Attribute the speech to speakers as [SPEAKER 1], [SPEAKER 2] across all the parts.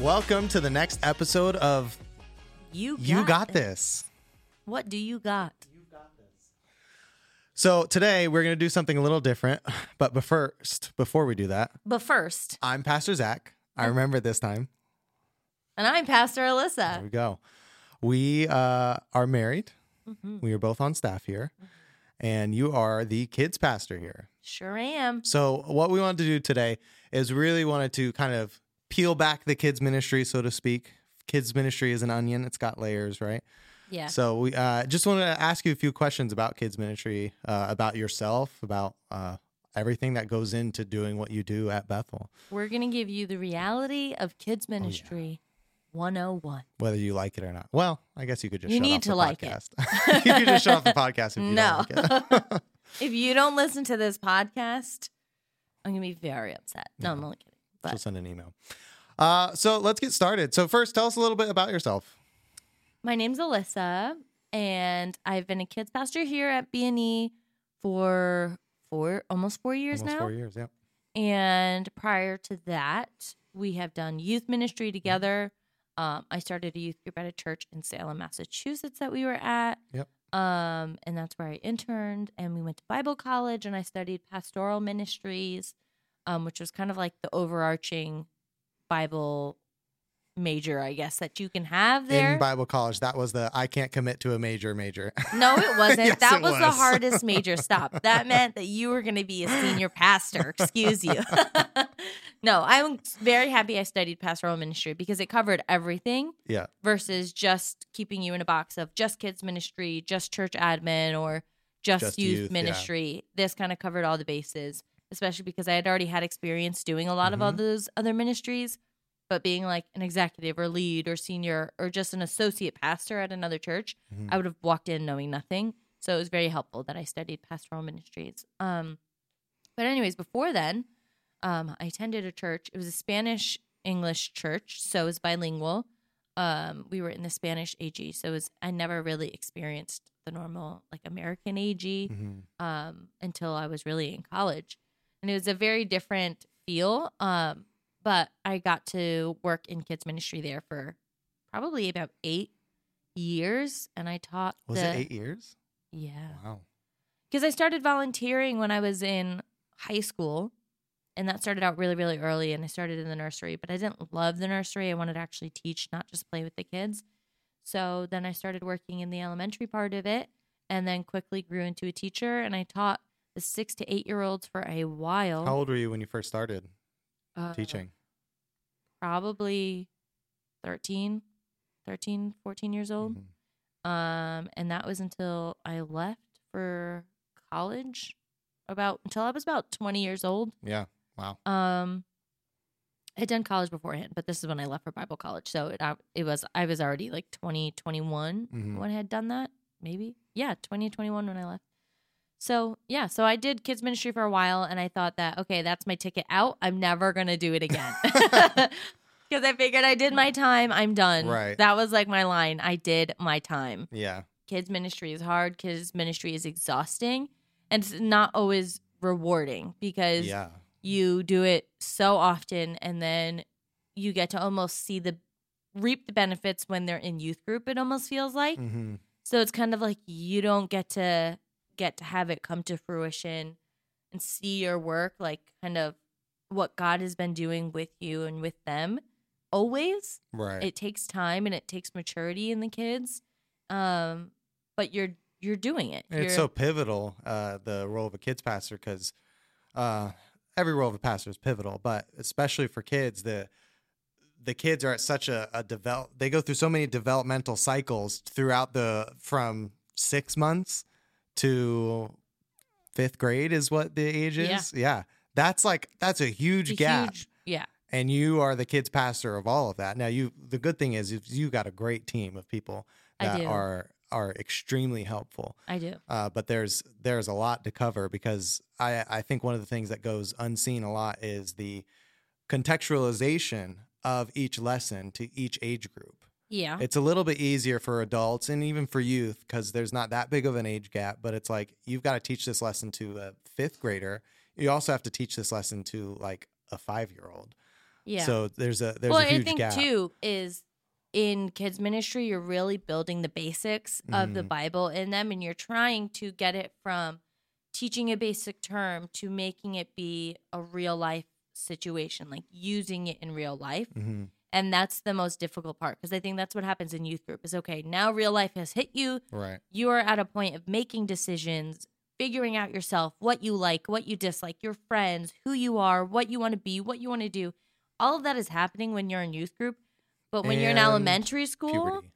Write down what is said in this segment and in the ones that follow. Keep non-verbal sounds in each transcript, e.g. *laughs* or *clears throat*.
[SPEAKER 1] Welcome to the next episode of
[SPEAKER 2] You got,
[SPEAKER 1] You Got
[SPEAKER 2] it.
[SPEAKER 1] This.
[SPEAKER 2] What do you got? You got this.
[SPEAKER 1] So today we're going to do something a little different, but first, before we do that,
[SPEAKER 2] But first,
[SPEAKER 1] I'm Pastor Zach. I remember this time.
[SPEAKER 2] and I'm Pastor Alyssa.
[SPEAKER 1] There we go. We uh, are married.
[SPEAKER 2] Mhm.
[SPEAKER 1] We are both on staff here, and you are the kids pastor here.
[SPEAKER 2] Sure am.
[SPEAKER 1] So what we wanted to do today is really wanted to kind of peel back the kids ministry, so to speak. Kids ministry is an onion; it's got layers, right?
[SPEAKER 2] Yeah.
[SPEAKER 1] So we uh, just wanted to ask you a few questions about kids ministry, uh, about yourself, about uh, everything that goes into doing what you do at Bethel,
[SPEAKER 2] We're going to give you the reality of kids
[SPEAKER 1] Oh,
[SPEAKER 2] ministry 101.
[SPEAKER 1] whether you like it or not. Well, I guess you could just
[SPEAKER 2] You
[SPEAKER 1] shut
[SPEAKER 2] need
[SPEAKER 1] off
[SPEAKER 2] to
[SPEAKER 1] the
[SPEAKER 2] like it.
[SPEAKER 1] podcast. *laughs* you could just shut off the podcast if you
[SPEAKER 2] No.
[SPEAKER 1] don't like it. *laughs* *laughs*
[SPEAKER 2] If you don't listen to this podcast, I'm going to be very upset. No, I'm only kidding.
[SPEAKER 1] She'll send an email. Uh, so let's get started. So first, tell us a little bit about yourself.
[SPEAKER 2] my name's Alyssa, and I've been a kids pastor here at BNE for four, almost four years
[SPEAKER 1] Almost
[SPEAKER 2] now.
[SPEAKER 1] four years, yeah.
[SPEAKER 2] And prior to that, we have done youth ministry together. Um, I started a youth group at a church in Salem, Massachusetts that we were at.
[SPEAKER 1] Yep.
[SPEAKER 2] Um, and that's where I interned. And we went to Bible college and I studied pastoral ministries, um, which was kind of like the overarching Bible major, I guess, that you can have there.
[SPEAKER 1] In Bible college, that was the I can't commit to a major major.
[SPEAKER 2] No, it *laughs* wasn't.
[SPEAKER 1] Yes,
[SPEAKER 2] that
[SPEAKER 1] it
[SPEAKER 2] was, the hardest major *laughs* stop. That meant that you were going to be a senior pastor. *laughs* Excuse you. no, I'm very happy I studied pastoral ministry because it covered everything
[SPEAKER 1] yeah.
[SPEAKER 2] versus just keeping you in a box of just kids ministry, just church admin, or just,
[SPEAKER 1] Just
[SPEAKER 2] youth,
[SPEAKER 1] youth, yeah.
[SPEAKER 2] ministry. This kind of covered all the bases, especially because I had already had experience doing a lot of all
[SPEAKER 1] Mhm.
[SPEAKER 2] those other ministries. But being like an executive or lead or senior or just an associate pastor at another church,
[SPEAKER 1] Mhm.
[SPEAKER 2] I would have walked in knowing nothing. So it was very helpful that I studied pastoral ministries. Um, but anyways, before then, um, I attended a church. It was a Spanish English church, so it was bilingual. Um, we were in the Spanish AG, so it was I never really experienced the normal like American AG
[SPEAKER 1] Mhm.
[SPEAKER 2] um, until I was really in college, and it was a very different feel. Um, but I got to work in kids ministry there for probably about eight years, and I taught.
[SPEAKER 1] Was
[SPEAKER 2] the,
[SPEAKER 1] it eight years?
[SPEAKER 2] Yeah,
[SPEAKER 1] Wow.
[SPEAKER 2] because I started volunteering when I was in high school, and that started out really, really early. And I started in the nursery, but I didn't love the nursery. I wanted to actually teach, not just play with the kids. So then I started working in the elementary part of it, and then quickly grew into a teacher. And I taught the six to eight year olds for a while.
[SPEAKER 1] How old were you when you first started
[SPEAKER 2] Uh,
[SPEAKER 1] teaching?
[SPEAKER 2] Probably 13, 13, 14 years old.
[SPEAKER 1] Mhm.
[SPEAKER 2] Um, and that was until I left for college, about until I was about 20 years old.
[SPEAKER 1] Yeah. Wow.
[SPEAKER 2] Um, I had done college beforehand, but this is when I left for Bible college. So it I- it was I was already like 20, 21
[SPEAKER 1] Mhm.
[SPEAKER 2] when I had done that. Maybe yeah, 20, 21 when I left. So yeah, so I did kids ministry for a while, and I thought that okay, that's my ticket out. I'm never gonna do it again *laughs* *laughs* because I figured I did my time. I'm done.
[SPEAKER 1] Right.
[SPEAKER 2] That was like my line. I did my time
[SPEAKER 1] Yeah.
[SPEAKER 2] kids ministry is hard kids ministry is exhausting and it's not always rewarding because
[SPEAKER 1] Yeah.
[SPEAKER 2] you do it so often and then you get to almost see the reap the benefits when they're in youth group it almost feels like
[SPEAKER 1] hmm
[SPEAKER 2] so it's kind of like you don't get to get to have it come to fruition and see your work like kind of what god has been doing with you and with them always
[SPEAKER 1] Right.
[SPEAKER 2] it takes time and it takes maturity in the kids um but you're you're doing it
[SPEAKER 1] it's
[SPEAKER 2] You're-
[SPEAKER 1] so pivotal, uh, the role of a kids pastor, because uh, every role of a pastor is pivotal, but especially for kids, the the kids are at such a, a develop. They go through so many developmental cycles throughout the from six months to fifth grade is what the age is. Yeah, that's like that's a huge
[SPEAKER 2] a
[SPEAKER 1] gap.
[SPEAKER 2] huge- yeah
[SPEAKER 1] and you are the kids pastor of all of that. Now you the good thing is is you got a great team of people that are are extremely helpful.
[SPEAKER 2] i do
[SPEAKER 1] Uh, but there's there's a lot to cover because I I think one of the things that goes unseen a lot is the contextualization of each lesson to each age group.
[SPEAKER 2] Yeah
[SPEAKER 1] It's a little bit easier for adults and even for youth because there's not that big of an age gap. But it's like you've got to teach this lesson to a fifth grader. You also have to teach this lesson to like a five year old.
[SPEAKER 2] Yeah.
[SPEAKER 1] So there's a there's
[SPEAKER 2] well,
[SPEAKER 1] a
[SPEAKER 2] and I
[SPEAKER 1] huge
[SPEAKER 2] think
[SPEAKER 1] gap.
[SPEAKER 2] too is in kids ministry, you're really building the basics of the
[SPEAKER 1] Mhm.
[SPEAKER 2] Bible in them, and you're trying to get it from teaching a basic term to making it be a real life situation, like using it in real life.
[SPEAKER 1] hmm
[SPEAKER 2] And that's the most difficult part because I think that's what happens in youth group is okay, now real life has hit you.
[SPEAKER 1] Right.
[SPEAKER 2] You are at a point of making decisions, figuring out yourself, what you like, what you dislike, your friends, who you are, what you want to be, what you want to do. All of that is happening when you're in youth group. But when you're in elementary school,
[SPEAKER 1] Puberty.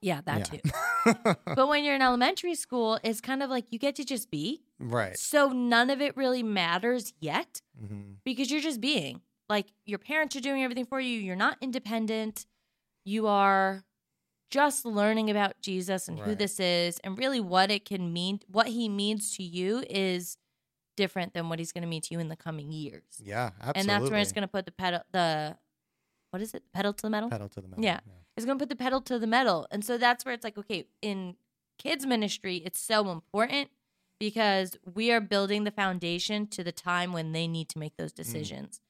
[SPEAKER 2] yeah, that too. *laughs* But when you're in elementary school, it's kind of like you get to just be.
[SPEAKER 1] right.
[SPEAKER 2] So none of it really matters yet
[SPEAKER 1] hmm
[SPEAKER 2] because you're just being. Like your parents are doing everything for you. You're not independent. You are just learning about Jesus and who this is and really what it can mean. What he means to you is different than what he's going to mean to you in the coming years.
[SPEAKER 1] Yeah. Absolutely.
[SPEAKER 2] And that's where it's going to put the pedal, the, what is it? Pedal to the metal?
[SPEAKER 1] pedal to the metal.
[SPEAKER 2] Yeah. It's going to put the pedal to the metal. And so that's where it's like, okay, in kids' ministry, it's so important because we are building the foundation to the time when they need to make those mm. decisions.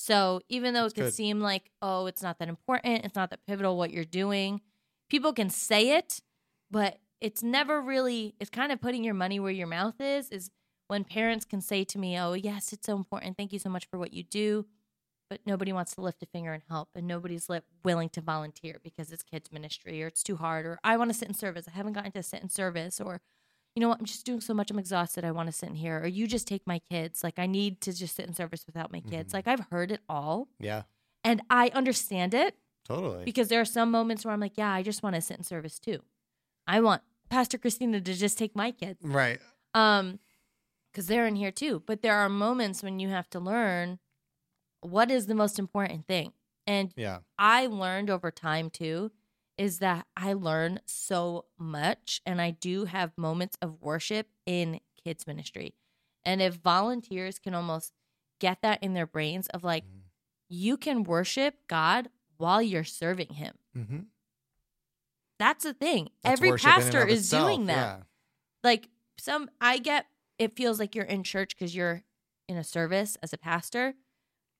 [SPEAKER 2] So even though it could
[SPEAKER 1] good.
[SPEAKER 2] seem like, oh, it's not that important, it's not that pivotal what you're doing, people can say it, but it's never really, it's kind of putting your money where your mouth is, is when parents can say to me, oh, yes, it's so important. Thank you so much for what you do but nobody wants to lift a finger and help and nobody's li- willing to volunteer because it's kids ministry or it's too hard or i want to sit in service i haven't gotten to sit in service or you know what i'm just doing so much i'm exhausted i want to sit in here or you just take my kids like i need to just sit in service without my kids
[SPEAKER 1] Mhm.
[SPEAKER 2] like i've heard it all
[SPEAKER 1] Yeah.
[SPEAKER 2] and i understand it
[SPEAKER 1] Totally.
[SPEAKER 2] because there are some moments where i'm like yeah i just want to sit in service too i want pastor christina to just take my kids
[SPEAKER 1] right.
[SPEAKER 2] um because they're in here too but there are moments when you have to learn what is the most important thing and
[SPEAKER 1] Yeah.
[SPEAKER 2] i learned over time too is that i learn so much and i do have moments of worship in kids ministry and if volunteers can almost get that in their brains of like
[SPEAKER 1] Mhm.
[SPEAKER 2] you can worship god while you're serving him
[SPEAKER 1] Mm-hmm.
[SPEAKER 2] that's the thing
[SPEAKER 1] That's
[SPEAKER 2] every
[SPEAKER 1] worship in and
[SPEAKER 2] pastor is
[SPEAKER 1] itself,
[SPEAKER 2] doing that
[SPEAKER 1] Yeah.
[SPEAKER 2] like some i get it feels like you're in church because you're in a service as a pastor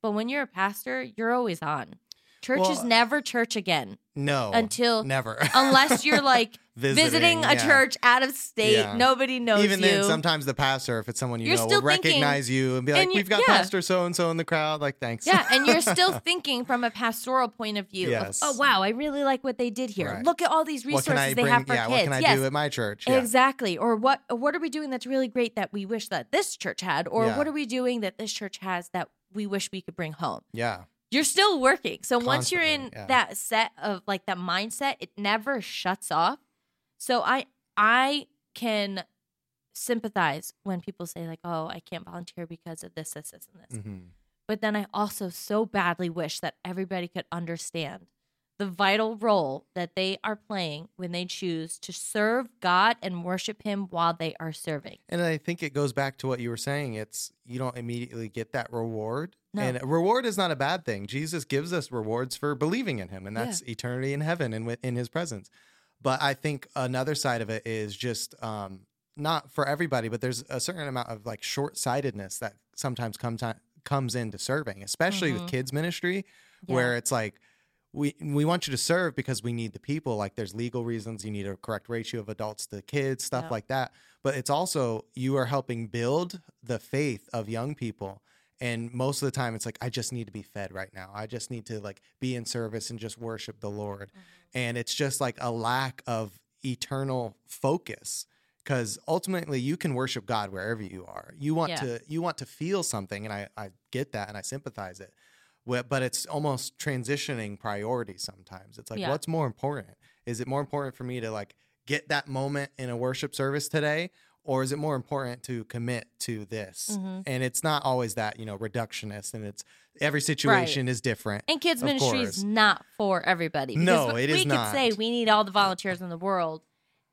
[SPEAKER 2] but when you're a pastor you're always on church is never church again
[SPEAKER 1] No.
[SPEAKER 2] until
[SPEAKER 1] never. *laughs*
[SPEAKER 2] unless you're like visiting, a
[SPEAKER 1] yeah.
[SPEAKER 2] church out of state
[SPEAKER 1] Yeah.
[SPEAKER 2] nobody knows
[SPEAKER 1] Even
[SPEAKER 2] you
[SPEAKER 1] then, sometimes the pastor, if it's someone you
[SPEAKER 2] You're
[SPEAKER 1] know, will
[SPEAKER 2] thinking-
[SPEAKER 1] recognize you and be like,
[SPEAKER 2] and
[SPEAKER 1] "We've got
[SPEAKER 2] yeah.
[SPEAKER 1] Pastor so and so in the crowd." Like, thanks.
[SPEAKER 2] yeah and you're *laughs* still thinking from a pastoral point of view
[SPEAKER 1] Yes.
[SPEAKER 2] of, oh wow i really like what they did here
[SPEAKER 1] Right.
[SPEAKER 2] look at all these resources they
[SPEAKER 1] bring?
[SPEAKER 2] have for
[SPEAKER 1] yeah.
[SPEAKER 2] kids
[SPEAKER 1] What can I
[SPEAKER 2] yes
[SPEAKER 1] do at my church? Yeah.
[SPEAKER 2] Exactly. Or what what are we doing that's really great that we wish that this church had? Or what are we doing that this church has that we wish we could bring home?
[SPEAKER 1] Yeah.
[SPEAKER 2] You're still working. So once you're in
[SPEAKER 1] yeah.
[SPEAKER 2] that set of like that mindset, it never shuts off. So I I can sympathize when people say like, "Oh, I can't volunteer because of this this this and this."
[SPEAKER 1] hmm
[SPEAKER 2] But then I also so badly wish that everybody could understand the vital role that they are playing when they choose to serve God and worship Him while they are serving.
[SPEAKER 1] And I think it goes back to what you were saying. It's you don't immediately get that reward.
[SPEAKER 2] No.
[SPEAKER 1] And reward is not a bad thing. Jesus gives us rewards for believing in him, and
[SPEAKER 2] Yeah.
[SPEAKER 1] that's eternity in heaven and in his presence. But I think another side of it is just um, not for everybody, but there's a certain amount of like short sightedness that sometimes comes comes into serving, especially
[SPEAKER 2] Mhm.
[SPEAKER 1] with kids ministry,
[SPEAKER 2] Yeah.
[SPEAKER 1] where it's like we we want you to serve because we need the people. Like there's legal reasons, you need a correct ratio of adults to kids, stuff
[SPEAKER 2] Yeah.
[SPEAKER 1] like that. But it's also you are helping build the faith of young people. And most of the time, it's like I just need to be fed right now. I just need to like be in service and just worship the Lord.
[SPEAKER 2] Mm-hmm.
[SPEAKER 1] And it's just like a lack of eternal focus because ultimately you can worship God wherever you are. You want
[SPEAKER 2] Yeah.
[SPEAKER 1] to you want to feel something, and I I get that and I sympathize it. But it's almost transitioning priorities sometimes. It's like,
[SPEAKER 2] Yeah.
[SPEAKER 1] what's more important? Is it more important for me to like get that moment in a worship service today, or is it more important to commit to this?
[SPEAKER 2] Mhm.
[SPEAKER 1] And it's not always that you know reductionist, and it's every situation is different.
[SPEAKER 2] And kids ministry
[SPEAKER 1] course.
[SPEAKER 2] is not for everybody.
[SPEAKER 1] No,
[SPEAKER 2] Because
[SPEAKER 1] it
[SPEAKER 2] we
[SPEAKER 1] is
[SPEAKER 2] could
[SPEAKER 1] not.
[SPEAKER 2] say we need all the volunteers in the world,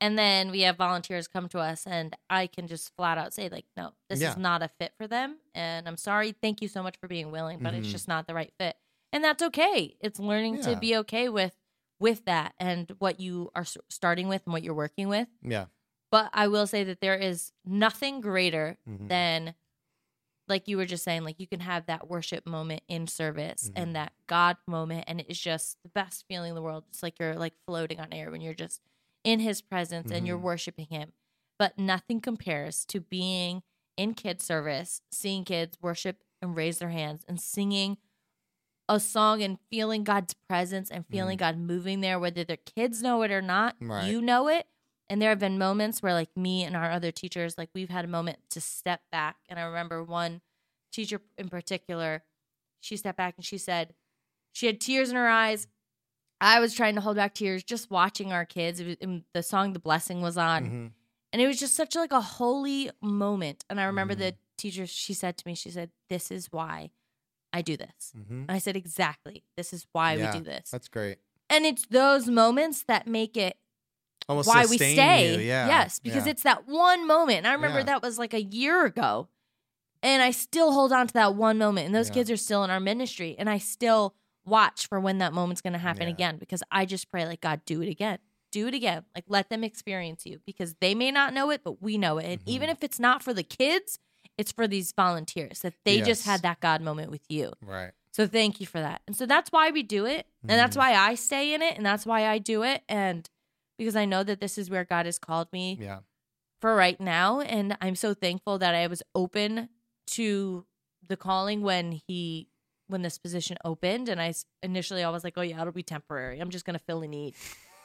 [SPEAKER 2] and then we have volunteers come to us, and I can just flat out say like, no, this
[SPEAKER 1] Yeah.
[SPEAKER 2] is not a fit for them, and I'm sorry. Thank you so much for being willing, but it's
[SPEAKER 1] Mhm.
[SPEAKER 2] just not the right fit, and that's okay. It's learning to be okay with with that and what you are starting with and what you're working with.
[SPEAKER 1] Yeah.
[SPEAKER 2] But I will say that there is nothing greater
[SPEAKER 1] Mhm.
[SPEAKER 2] than like you were just saying, like you can have that worship moment in service
[SPEAKER 1] Mhm.
[SPEAKER 2] and that God moment, and it is just the best feeling in the world. It's like you're like floating on air when you're just in His presence and you're
[SPEAKER 1] Mhm.
[SPEAKER 2] worshiping Him. But nothing compares to being in kids service, seeing kids worship and raise their hands and singing a song and feeling God's presence and feeling God moving there, whether their kids know it or not.
[SPEAKER 1] Right.
[SPEAKER 2] You know it. And there have been moments where, like me and our other teachers, like we've had a moment to step back. And I remember one teacher in particular, she stepped back and she said, she had tears in her eyes. I was trying to hold back tears just watching our kids. It was, the song "The Blessing" was on,
[SPEAKER 1] Mhm.
[SPEAKER 2] and it was just such like a holy moment. And I remember
[SPEAKER 1] Mhm.
[SPEAKER 2] the teacher, she said to me, she said, "This is why I do this."
[SPEAKER 1] Mhm.
[SPEAKER 2] And I said, "Exactly. This is why
[SPEAKER 1] Yeah,
[SPEAKER 2] we do this."
[SPEAKER 1] That's great.
[SPEAKER 2] And it's those moments that make it
[SPEAKER 1] Almost
[SPEAKER 2] why we stay.
[SPEAKER 1] you, Yeah.
[SPEAKER 2] Yes, because
[SPEAKER 1] yeah.
[SPEAKER 2] it's that one moment. And I remember
[SPEAKER 1] Yeah.
[SPEAKER 2] that was like a year ago. And I still hold on to that one moment. And those kids are still in our ministry. And I still watch for when that moment's going to happen
[SPEAKER 1] Yeah.
[SPEAKER 2] again because I just pray, like, God, do it again. Do it again. Like, let them experience you because they may not know it, but we know it. And even if it's not for the kids, it's for these volunteers that they just had that God moment with you.
[SPEAKER 1] right.
[SPEAKER 2] So thank you for that. And so that's why we do it. And that's
[SPEAKER 1] Mhm.
[SPEAKER 2] why I stay in it. And that's why I do it. And because I know that this is where God has called me
[SPEAKER 1] Yeah.
[SPEAKER 2] for right now. And I'm so thankful that I was open to the calling when he when this position opened. And I initially I was like, oh yeah, it'll be temporary. I'm just gonna fill a need.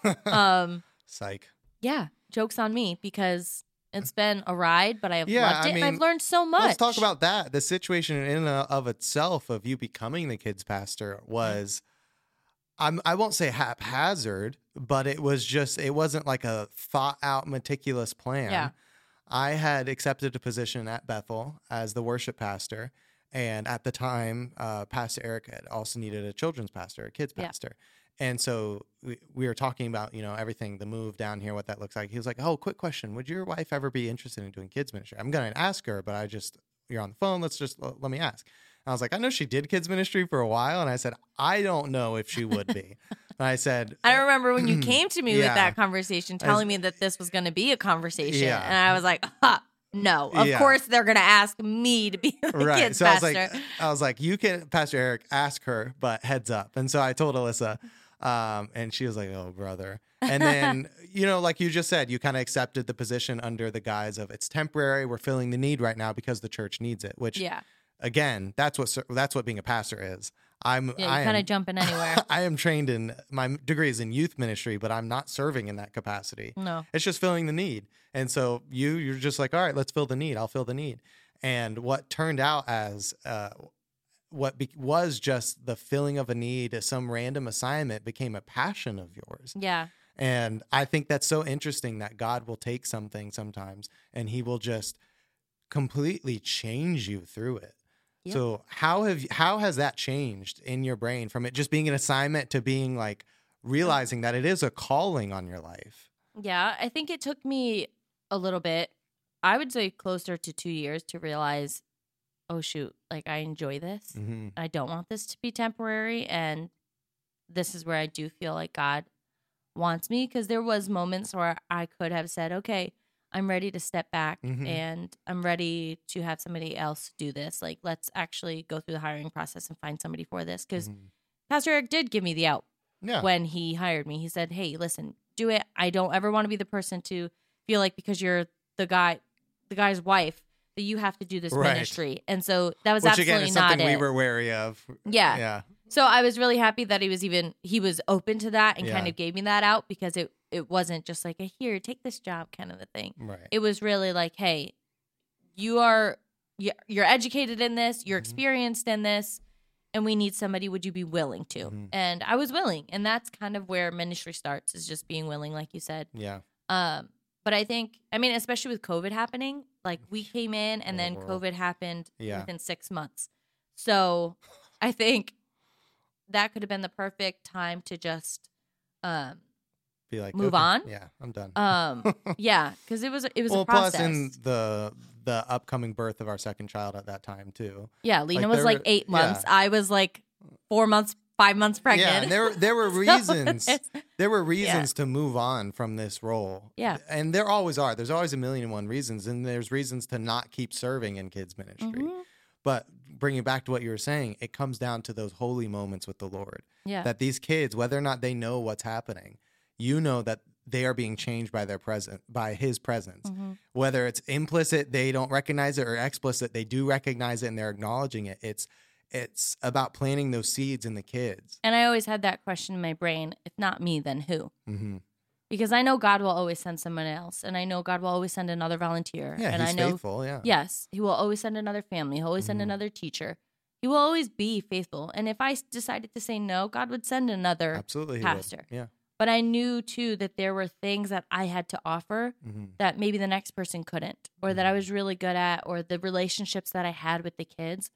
[SPEAKER 2] *laughs* um
[SPEAKER 1] Psych.
[SPEAKER 2] yeah, jokes on me because it's been a ride, but I have
[SPEAKER 1] Yeah,
[SPEAKER 2] loved
[SPEAKER 1] I
[SPEAKER 2] it and I've learned so much.
[SPEAKER 1] Let's talk about that. The situation in and of itself of you becoming the kids pastor was I'm I won't say haphazard, but it was just it wasn't like a thought out meticulous plan.
[SPEAKER 2] Yeah.
[SPEAKER 1] I had accepted a position at Bethel as the worship pastor. And at the time, uh, Pastor Eric had also needed a children's pastor, a kids
[SPEAKER 2] Yeah.
[SPEAKER 1] pastor. And so we, we were talking about, you know, everything, the move down here, what that looks like. He was like, Oh, quick question. Would your wife ever be interested in doing kids ministry? I'm going to ask her, but I just, you're on the phone. Let's just, let me ask. And I was like, I know she did kids ministry for a while. And I said, I don't know if she would be. *laughs* and I said,
[SPEAKER 2] I remember when you *clears throat* came to me
[SPEAKER 1] Yeah.
[SPEAKER 2] with that conversation, telling me that this was going to be a conversation,
[SPEAKER 1] Yeah.
[SPEAKER 2] and I was like, ha, "No, of
[SPEAKER 1] Yeah.
[SPEAKER 2] course they're going to ask me to be *laughs* the
[SPEAKER 1] right.
[SPEAKER 2] kids
[SPEAKER 1] So I was like, I was like, you can, Pastor Eric, ask her, but heads up. And so I told Alyssa, um, and she was like, oh, brother. And then, *laughs* you know, like you just said, you kind of accepted the position under the guise of it's temporary. We're filling the need right now because the church needs it. Which,
[SPEAKER 2] yeah,
[SPEAKER 1] again, that's what that's what being a pastor is. I'm,
[SPEAKER 2] yeah, kind of jumping *laughs* anywhere.
[SPEAKER 1] I am trained in my degree is in youth ministry, but I'm not serving in that capacity.
[SPEAKER 2] no,
[SPEAKER 1] It's just filling the need. And so you you're just like, all right, let's fill the need. I'll fill the need. And what turned out as uh, what be- was just the filling of a need, some random assignment became a passion of yours.
[SPEAKER 2] yeah,
[SPEAKER 1] And I think that's so interesting that God will take something sometimes and he will just completely change you through it. So how have you, how has that changed in your brain from it just being an assignment to being like realizing that it is a calling on your life?
[SPEAKER 2] yeah. I think it took me a little bit. I would say closer to two years to realize, oh shoot, like I enjoy this.
[SPEAKER 1] Mm-hmm.
[SPEAKER 2] I don't want this to be temporary and this is where I do feel like God wants me because there was moments where I could have said, "Okay, I'm ready to step back
[SPEAKER 1] Mhm.
[SPEAKER 2] and I'm ready to have somebody else do this. Like let's actually go through the hiring process and find somebody for this because Pastor Eric did give me the out
[SPEAKER 1] Mm-hmm. Yeah.
[SPEAKER 2] when he hired me. He said, "Hey, listen, do it. I don't ever want to be the person to feel like because you're the guy, the guy's wife, that you have to do this
[SPEAKER 1] Right.
[SPEAKER 2] ministry." And so that was
[SPEAKER 1] Which
[SPEAKER 2] absolutely
[SPEAKER 1] again
[SPEAKER 2] not
[SPEAKER 1] something
[SPEAKER 2] it.
[SPEAKER 1] we were wary of.
[SPEAKER 2] yeah.
[SPEAKER 1] Yeah.
[SPEAKER 2] So I was really happy that he was even he was open to that and kind of gave me that out because it it wasn't just like a here take this job kind of a thing.
[SPEAKER 1] Right.
[SPEAKER 2] It was really like, hey, you are you- you're educated in this, you're
[SPEAKER 1] Mhm.
[SPEAKER 2] experienced in this, and we need somebody. Would you be willing to?
[SPEAKER 1] Mhm.
[SPEAKER 2] And I was willing, and that's kind of where ministry starts is just being willing, like you said.
[SPEAKER 1] yeah.
[SPEAKER 2] Um, but I think, I mean, especially with COVID happening, like we came in and then. COVID happened
[SPEAKER 1] Yeah.
[SPEAKER 2] within six months. So I think that could have been the perfect time to just, um,
[SPEAKER 1] Be like
[SPEAKER 2] Move
[SPEAKER 1] okay,
[SPEAKER 2] on?
[SPEAKER 1] Yeah, I'm done.
[SPEAKER 2] um, *laughs* yeah, because it was it was
[SPEAKER 1] well,
[SPEAKER 2] a process.
[SPEAKER 1] plus in the the upcoming birth of our second child at that time too.
[SPEAKER 2] yeah, Lena
[SPEAKER 1] like,
[SPEAKER 2] was like
[SPEAKER 1] were-
[SPEAKER 2] eight
[SPEAKER 1] yeah.
[SPEAKER 2] months. I was like four months, five months pregnant.
[SPEAKER 1] Yeah, and there were there were *laughs* reasons. there were reasons to move on from this role.
[SPEAKER 2] Yeah.
[SPEAKER 1] and there always are. There's always a million and one reasons, and there's reasons to not keep serving in kids ministry.
[SPEAKER 2] Mhm.
[SPEAKER 1] But bringing back to what you were saying, it comes down to those holy moments with the Lord.
[SPEAKER 2] Yeah.
[SPEAKER 1] That these kids, whether or not they know what's happening, you know that they are being changed by their present by his presence.
[SPEAKER 2] Mhm.
[SPEAKER 1] Whether it's implicit, they don't recognize it, or explicit, they do recognize it and they're acknowledging it. It's it's about planting those seeds in the kids.
[SPEAKER 2] And I always had that question in my brain if not me, then who?
[SPEAKER 1] hmm
[SPEAKER 2] Because I know God will always send someone else. And I know God will always send another volunteer.
[SPEAKER 1] Yeah,
[SPEAKER 2] and
[SPEAKER 1] he's
[SPEAKER 2] I know,
[SPEAKER 1] faithful. Yeah.
[SPEAKER 2] yes, He will always send another family. He'll always send
[SPEAKER 1] Mhm.
[SPEAKER 2] another teacher. He will always be faithful. And if i decided to say no, God would send another.
[SPEAKER 1] Absolutely.
[SPEAKER 2] pastor.
[SPEAKER 1] Yeah.
[SPEAKER 2] But I knew too that there were things that I had to offer
[SPEAKER 1] hmm
[SPEAKER 2] that maybe the next person couldn't, or that I
[SPEAKER 1] Mhm.
[SPEAKER 2] was really good at, or the relationships that I had with the kids,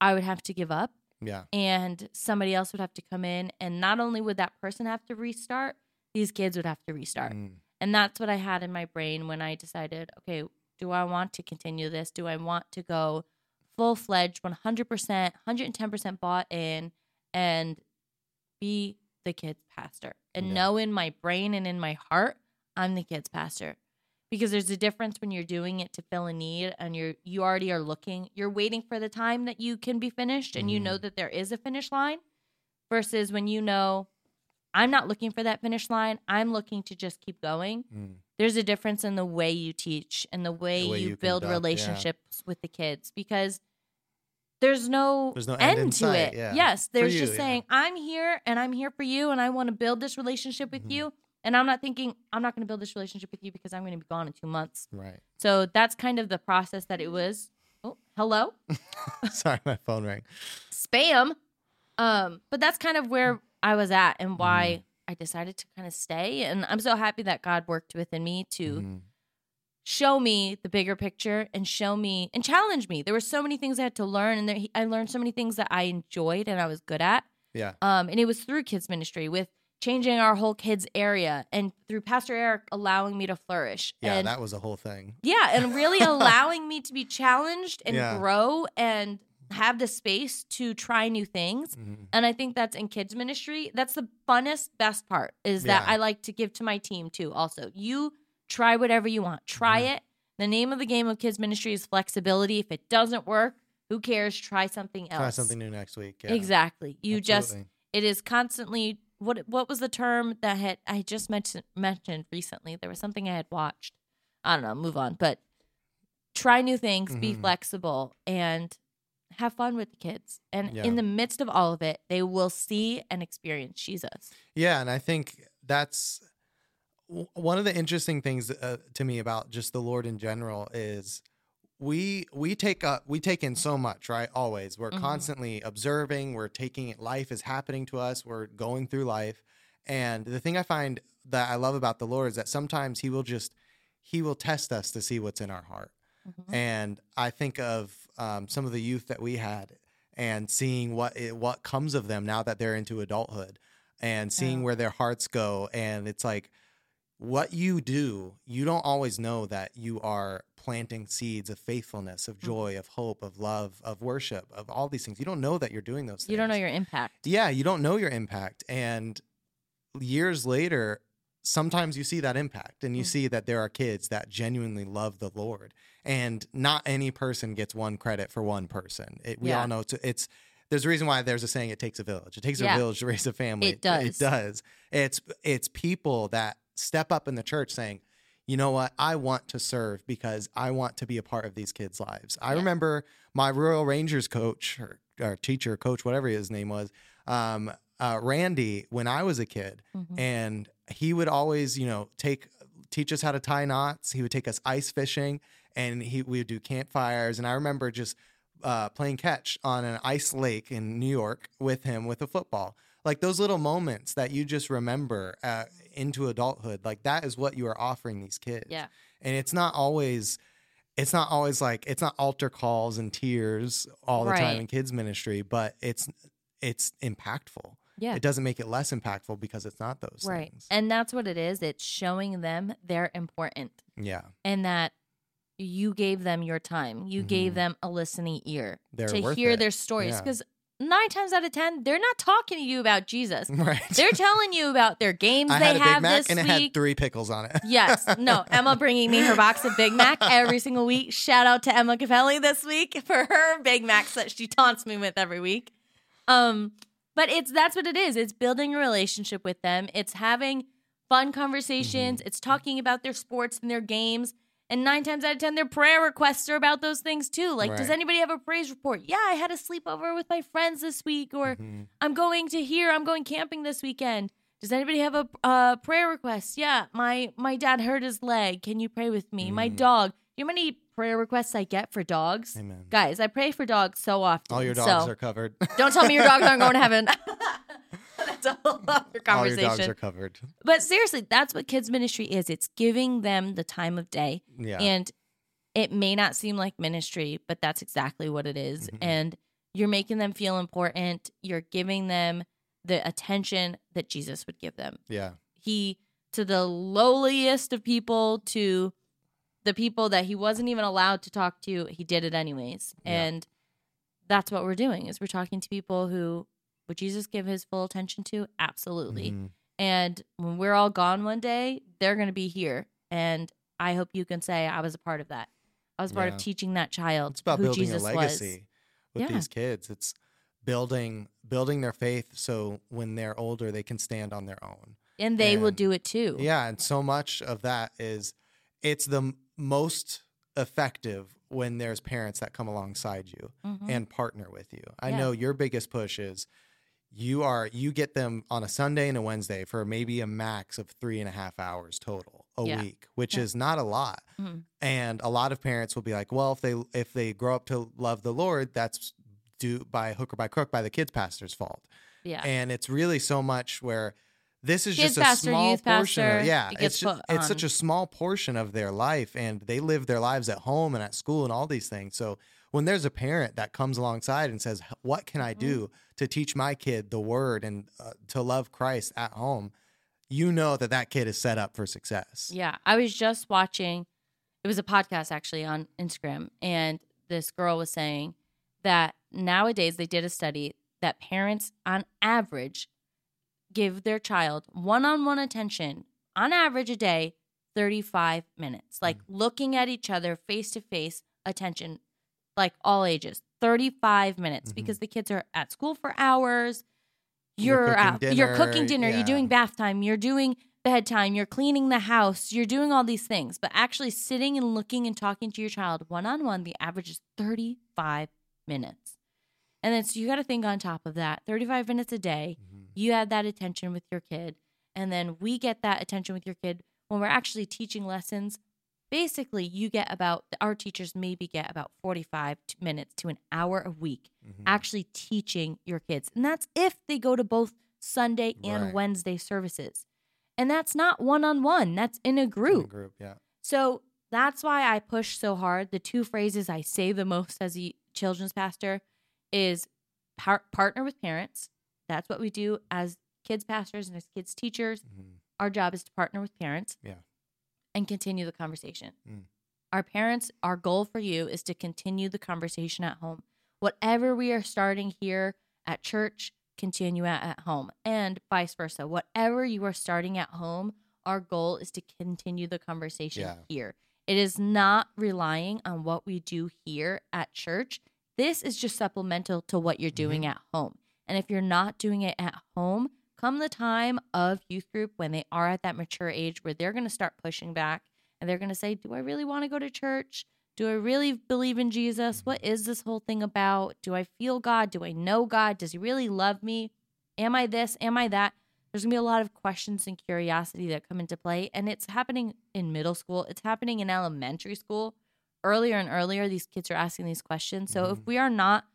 [SPEAKER 2] I would have to give up.
[SPEAKER 1] Yeah.
[SPEAKER 2] and somebody else would have to come in and not only would that person have to restart these kids would have to restart
[SPEAKER 1] Mm.
[SPEAKER 2] and that's what i had in my brain when i decided okay do i want to continue this do i want to go full-fledged 100% 110% bought in and be the kids pastor and
[SPEAKER 1] Yeah.
[SPEAKER 2] know in my brain and in my heart i'm the kids pastor because there's a difference when you're doing it to fill a need and you're you already are looking you're waiting for the time that you can be finished and you know
[SPEAKER 1] Mhm.
[SPEAKER 2] that there is a finish line versus when you know i'm not looking for that finish line i'm looking to just keep going
[SPEAKER 1] Mm.
[SPEAKER 2] there's a difference in the way you teach and the way,
[SPEAKER 1] The way
[SPEAKER 2] you,
[SPEAKER 1] you
[SPEAKER 2] build
[SPEAKER 1] conduct, yeah.
[SPEAKER 2] relationships with the kids because there's no,
[SPEAKER 1] There's no end in
[SPEAKER 2] to it.
[SPEAKER 1] yeah.
[SPEAKER 2] Yes, there's
[SPEAKER 1] you,
[SPEAKER 2] just
[SPEAKER 1] yeah.
[SPEAKER 2] saying, I'm here and I'm here for you and I want to build this relationship with
[SPEAKER 1] Mhm.
[SPEAKER 2] you. And I'm not thinking, I'm not going to build this relationship with you because I'm going to be gone in two months.
[SPEAKER 1] Right.
[SPEAKER 2] So that's kind of the process that it was. Oh, hello, *laughs*
[SPEAKER 1] Sorry, my phone rang.
[SPEAKER 2] spam. Um, but that's kind of where I was at and why
[SPEAKER 1] Mm-hmm.
[SPEAKER 2] I decided to kind of stay. And I'm so happy that God worked within me to
[SPEAKER 1] Mhm.
[SPEAKER 2] Show me the bigger picture and show me and challenge me. There were so many things I had to learn, and there, I learned so many things that I enjoyed and I was good at.
[SPEAKER 1] Yeah.
[SPEAKER 2] Um, and it was through kids ministry with changing our whole kids area and through Pastor Eric allowing me to flourish.
[SPEAKER 1] Yeah,
[SPEAKER 2] and
[SPEAKER 1] that was a whole thing.
[SPEAKER 2] yeah, and really *laughs* allowing me to be challenged and
[SPEAKER 1] Yeah.
[SPEAKER 2] grow and have the space to try new things.
[SPEAKER 1] Mhm.
[SPEAKER 2] And I think that's in kids ministry. That's the funnest, best part is that
[SPEAKER 1] Yeah.
[SPEAKER 2] I like to give to my team too. Also, you try whatever you want, try it. The name of the game of kids ministry is flexibility. If it doesn't work, who cares? Try something else.
[SPEAKER 1] Try something new next week. Yeah.
[SPEAKER 2] Exactly. You just it is constantly what what was the term that had I just mentioned mentioned recently? There was something I had watched. I don't know, move on. But try new things, be
[SPEAKER 1] Mhm.
[SPEAKER 2] flexible and have fun with the kids. And
[SPEAKER 1] Yeah.
[SPEAKER 2] in the midst of all of it, they will see and experience Jesus.
[SPEAKER 1] Yeah, and I think that's one of the interesting things uh, to me about just the Lord in general is we we take up we take in so much, right? Always. We're
[SPEAKER 2] Mhm.
[SPEAKER 1] constantly observing, we're taking it life is happening to us, we're going through life. And the thing I find that I love about the Lord is that sometimes he will just he will test us to see what's in our heart.
[SPEAKER 2] Mhm.
[SPEAKER 1] And I think of um, some of the youth that we had and seeing what it, what comes of them now that they're into adulthood and seeing
[SPEAKER 2] Yeah.
[SPEAKER 1] where their hearts go. And it's like what you do, you don't always know that you are planting seeds of faithfulness, of
[SPEAKER 2] Mhm.
[SPEAKER 1] joy, of hope, of love, of worship, of all these things. You don't know that you're doing those things.
[SPEAKER 2] You don't know your impact.
[SPEAKER 1] Yeah, you don't know your impact. And years later, sometimes you see that impact and you
[SPEAKER 2] Mm.
[SPEAKER 1] see that there are kids that genuinely love the Lord. And not any person gets one credit for one person. It, we
[SPEAKER 2] Yeah.
[SPEAKER 1] all know it's, it's there's a reason why there's a saying it takes a village. It takes
[SPEAKER 2] Yeah.
[SPEAKER 1] a village to raise a family.
[SPEAKER 2] It does.
[SPEAKER 1] It does. It's it's people that step up in the church saying, you know what? I want to serve because I want to be a part of these kids' lives. I
[SPEAKER 2] Yeah.
[SPEAKER 1] remember my Royal Rangers coach or, or teacher, coach, whatever his name was, um, uh, Randy, when I was a kid,
[SPEAKER 2] Mhm.
[SPEAKER 1] and he would always, you know, take teach us how to tie knots. He would take us ice fishing, and he we would do campfires. And I remember just uh, playing catch on an ice lake in New York with him with a football. Like those little moments that you just remember uh, into adulthood. Like that is what you are offering these kids.
[SPEAKER 2] Yeah.
[SPEAKER 1] and it's not always. It's not always like it's not altar calls and tears all the time in kids ministry, but it's it's impactful.
[SPEAKER 2] Yeah.
[SPEAKER 1] It doesn't make it less impactful because it's not those
[SPEAKER 2] Right.
[SPEAKER 1] things.
[SPEAKER 2] And that's what it is. It's showing them they're important
[SPEAKER 1] yeah.
[SPEAKER 2] and that you gave them your time. You gave
[SPEAKER 1] Mhm.
[SPEAKER 2] them a listening ear
[SPEAKER 1] They're
[SPEAKER 2] to hear
[SPEAKER 1] it.
[SPEAKER 2] their stories
[SPEAKER 1] Yeah.
[SPEAKER 2] Nine times out of ten, they're not talking to you about Jesus. *laughs*
[SPEAKER 1] Right.
[SPEAKER 2] They're telling you about their games
[SPEAKER 1] I
[SPEAKER 2] they
[SPEAKER 1] had a Big Mac
[SPEAKER 2] this
[SPEAKER 1] and it had three pickles on it.
[SPEAKER 2] Yes. *laughs* No, Emma bringing me her box of Big Mac every single week. Shout out to Emma Cafelli this week for her Big Macs that she taunts me with every week. Um, but it's that's what it is. It's building a relationship with them. It's having fun conversations. It's talking about their sports and their games. And nine times out of ten, their prayer requests are about those things too. Like, does anybody have a praise report? Yeah, I had a sleepover with my friends this week, or
[SPEAKER 1] Mhm.
[SPEAKER 2] I'm going to here. I'm going camping this weekend. Does anybody have a uh, prayer request? Yeah, my my dad hurt his leg. Can you pray with me? My
[SPEAKER 1] Mm.
[SPEAKER 2] dog. You know how many prayer requests I get for dogs?
[SPEAKER 1] Amen.
[SPEAKER 2] Guys, I pray for dogs so often.
[SPEAKER 1] All your dogs
[SPEAKER 2] so
[SPEAKER 1] are covered. *laughs*
[SPEAKER 2] don't tell me your dogs aren't going to heaven. *laughs* *laughs* That's a whole other
[SPEAKER 1] All your dogs are covered.
[SPEAKER 2] but seriously, that's what kids ministry is. It's giving them the time of day.
[SPEAKER 1] Yeah.
[SPEAKER 2] And it may not seem like ministry, but that's exactly what it is.
[SPEAKER 1] Mhm.
[SPEAKER 2] And you're making them feel important. You're giving them the attention that Jesus would give them.
[SPEAKER 1] yeah.
[SPEAKER 2] He, to the lowliest of people, to the people that he wasn't even allowed to talk to, he did it anyways.
[SPEAKER 1] Yeah.
[SPEAKER 2] And that's what we're doing is we're talking to people who would Jesus give his full attention to? Absolutely.
[SPEAKER 1] Mhm.
[SPEAKER 2] And when we're all gone one day, they're going to be here. And I hope you can say I was a part of that. I was part
[SPEAKER 1] Yeah.
[SPEAKER 2] of teaching that child
[SPEAKER 1] It's about
[SPEAKER 2] who
[SPEAKER 1] building
[SPEAKER 2] Jesus
[SPEAKER 1] a legacy with
[SPEAKER 2] Yeah.
[SPEAKER 1] these kids. It's building building their faith so when they're older they can stand on their own.
[SPEAKER 2] And they will do it too.
[SPEAKER 1] Yeah, and so much of that is it's the m- most effective when there's parents that come alongside you
[SPEAKER 2] Mhm.
[SPEAKER 1] and partner with you. I
[SPEAKER 2] Yeah.
[SPEAKER 1] know your biggest push is you are you get them on a Sunday and a Wednesday for maybe a max of three and a half hours total a
[SPEAKER 2] Yeah.
[SPEAKER 1] week, which
[SPEAKER 2] Yeah.
[SPEAKER 1] is not a lot.
[SPEAKER 2] Mhm.
[SPEAKER 1] And a lot of parents will be like, well, if they if they grow up to love the Lord, that's due by hook or by crook by the kids pastor's fault.
[SPEAKER 2] Yeah.
[SPEAKER 1] And it's really so much where this is
[SPEAKER 2] Kids
[SPEAKER 1] just a
[SPEAKER 2] pastor,
[SPEAKER 1] small portion.
[SPEAKER 2] pastor,
[SPEAKER 1] of, yeah,
[SPEAKER 2] it
[SPEAKER 1] it's just,
[SPEAKER 2] put
[SPEAKER 1] it's such a small portion of their life, and they live their lives at home and at school and all these things. So when there's a parent that comes alongside and says, "What can I
[SPEAKER 2] Mhm.
[SPEAKER 1] do to teach my kid the Word and uh, to love Christ at home?" You know that that kid is set up for success.
[SPEAKER 2] Yeah, I was just watching. It was a podcast actually on Instagram, and this girl was saying that nowadays they did a study that parents, on average, give their child one-on-one attention on average a day, thirty-five minutes, like looking at each other face to face, attention, like all ages, thirty-five minutes,
[SPEAKER 1] Mhm.
[SPEAKER 2] because the kids are at school for hours.
[SPEAKER 1] You're
[SPEAKER 2] You're,
[SPEAKER 1] cooking
[SPEAKER 2] out, you're cooking
[SPEAKER 1] dinner,
[SPEAKER 2] dinner,
[SPEAKER 1] yeah.
[SPEAKER 2] you're doing bath time, you're doing bedtime, you're cleaning the house, you're doing all these things, but actually sitting and looking and talking to your child one on one, the average is 35 minutes. And then so you got to think on top of that 35 minutes a day,
[SPEAKER 1] Mhm.
[SPEAKER 2] You have that attention with your kid. And then we get that attention with your kid when we're actually teaching lessons. Basically, you get about, our teachers maybe get about 45 minutes to an hour a week
[SPEAKER 1] Mhm.
[SPEAKER 2] actually teaching your kids. And that's if they go to both Sunday and
[SPEAKER 1] Right.
[SPEAKER 2] Wednesday services. And that's not one on one, that's in a
[SPEAKER 1] In a
[SPEAKER 2] group.
[SPEAKER 1] group, yeah.
[SPEAKER 2] So that's why I push so hard. The two phrases I say the most as a children's pastor is par- partner with parents. That's what we do as kids pastors and as kids teachers.
[SPEAKER 1] Mhm.
[SPEAKER 2] Our job is to partner with parents.
[SPEAKER 1] Yeah.
[SPEAKER 2] And continue the conversation.
[SPEAKER 1] Mm.
[SPEAKER 2] Our parents, our goal for you is to continue the conversation at home. Whatever we are starting here at church, continue at, at home, and vice versa. Whatever you are starting at home, our goal is to continue the conversation
[SPEAKER 1] Yeah.
[SPEAKER 2] here. It is not relying on what we do here at church. This is just supplemental to what you're doing at home. And if you're not doing it at home, come the time of youth group when they are at that mature age where they're going to start pushing back and they're going to say, Do I really want to go to church? Do I really believe in Jesus? What is this whole thing about? Do I feel God? Do I know God? Does He really love me? Am I this? Am I that? There's going to be a lot of questions and curiosity that come into play. And it's happening in middle school, it's happening in elementary school. Earlier and earlier, these kids are asking these questions. So if
[SPEAKER 1] Mhm.
[SPEAKER 2] we are not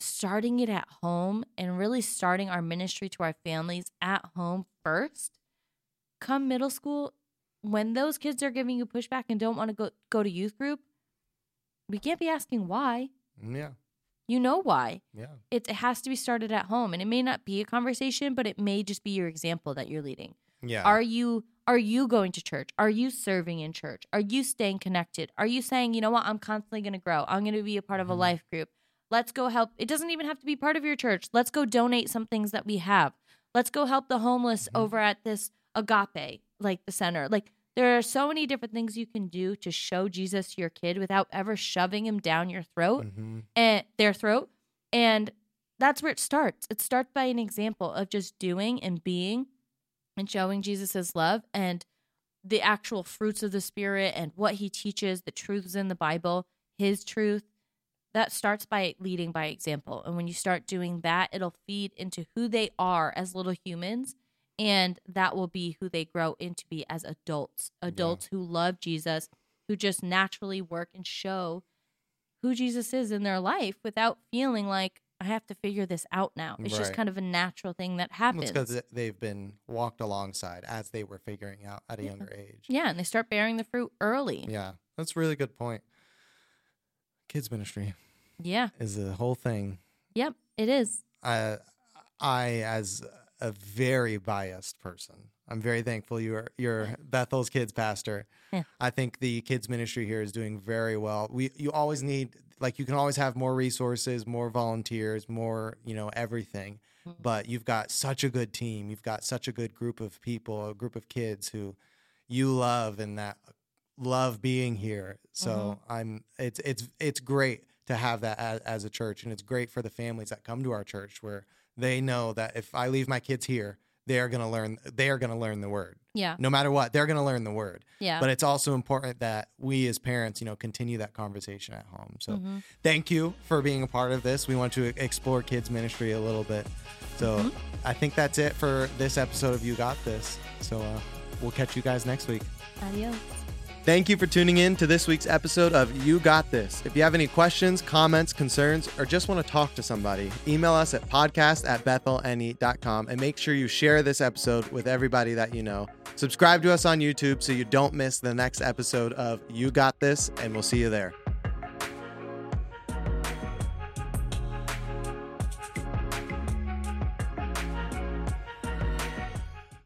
[SPEAKER 2] starting it at home and really starting our ministry to our families at home first, come middle school, when those kids are giving you pushback and don't want to go go to youth group, we can't be asking why.
[SPEAKER 1] Mm, Yeah.
[SPEAKER 2] You know why.
[SPEAKER 1] Yeah.
[SPEAKER 2] It, it has to be started at home and it may not be a conversation, but it may just be your example that you're leading.
[SPEAKER 1] Yeah.
[SPEAKER 2] Are you are you going to church? Are you serving in church? Are you staying connected? Are you saying, you know what, I'm constantly going to grow. I'm going to be a part of a
[SPEAKER 1] Mhm.
[SPEAKER 2] life group. Let's go help. It doesn't even have to be part of your church. Let's go donate some things that we have. Let's go help the homeless
[SPEAKER 1] Mhm.
[SPEAKER 2] over at this agape, like the center. Like there are so many different things you can do to show Jesus to your kid without ever shoving him down your throat
[SPEAKER 1] Mhm.
[SPEAKER 2] and their throat. And that's where it starts. It starts by an example of just doing and being and showing Jesus' love and the actual fruits of the spirit and what he teaches, the truths in the Bible, his truth. That starts by leading by example. And when you start doing that, it'll feed into who they are as little humans. And that will be who they grow into be as adults. Adults who love Jesus, who just naturally work and show who Jesus is in their life without feeling like I have to figure this out now. It's just kind of a natural thing that
[SPEAKER 1] It's
[SPEAKER 2] happens.
[SPEAKER 1] because they've been walked alongside as they were figuring out at a
[SPEAKER 2] Yeah.
[SPEAKER 1] younger age.
[SPEAKER 2] yeah, and they start bearing the fruit early.
[SPEAKER 1] Yeah, that's a really good point. Kids ministry
[SPEAKER 2] Yeah.
[SPEAKER 1] is the whole thing.
[SPEAKER 2] Yep. It is.
[SPEAKER 1] I, I as a very biased person, I'm very thankful you're you're Bethel's kids pastor.
[SPEAKER 2] Yeah.
[SPEAKER 1] I think the kids ministry here is doing very well. We you always need like you can always have more resources, more volunteers, more you know everything.
[SPEAKER 2] Mhm.
[SPEAKER 1] But you've got such a good team. You've got such a good group of people, a group of kids who you love and that love being here. So I'm it's it's it's great to have that as, as a church and it's great for the families that come to our church where they know that if I leave my kids here, they're going to learn they are going to learn the word.
[SPEAKER 2] Yeah.
[SPEAKER 1] No matter what, they're going to learn the word.
[SPEAKER 2] Yeah.
[SPEAKER 1] But it's also important that we as parents, you know, continue that conversation at home. So
[SPEAKER 2] Mhm.
[SPEAKER 1] thank you for being a part of this. We want to explore kids ministry a little bit. So
[SPEAKER 2] Mhm.
[SPEAKER 1] I think that's it for this episode of You Got This. So uh, we'll catch you guys next week.
[SPEAKER 2] Adios.
[SPEAKER 1] Thank you for tuning in to this week's episode of You Got This. If you have any questions, comments, concerns, or just want to talk to somebody, email us at podcast at bethelne.com and make sure you share this episode with everybody that you know. Subscribe to us on YouTube so you don't miss the next episode of You Got This, and we'll see you there.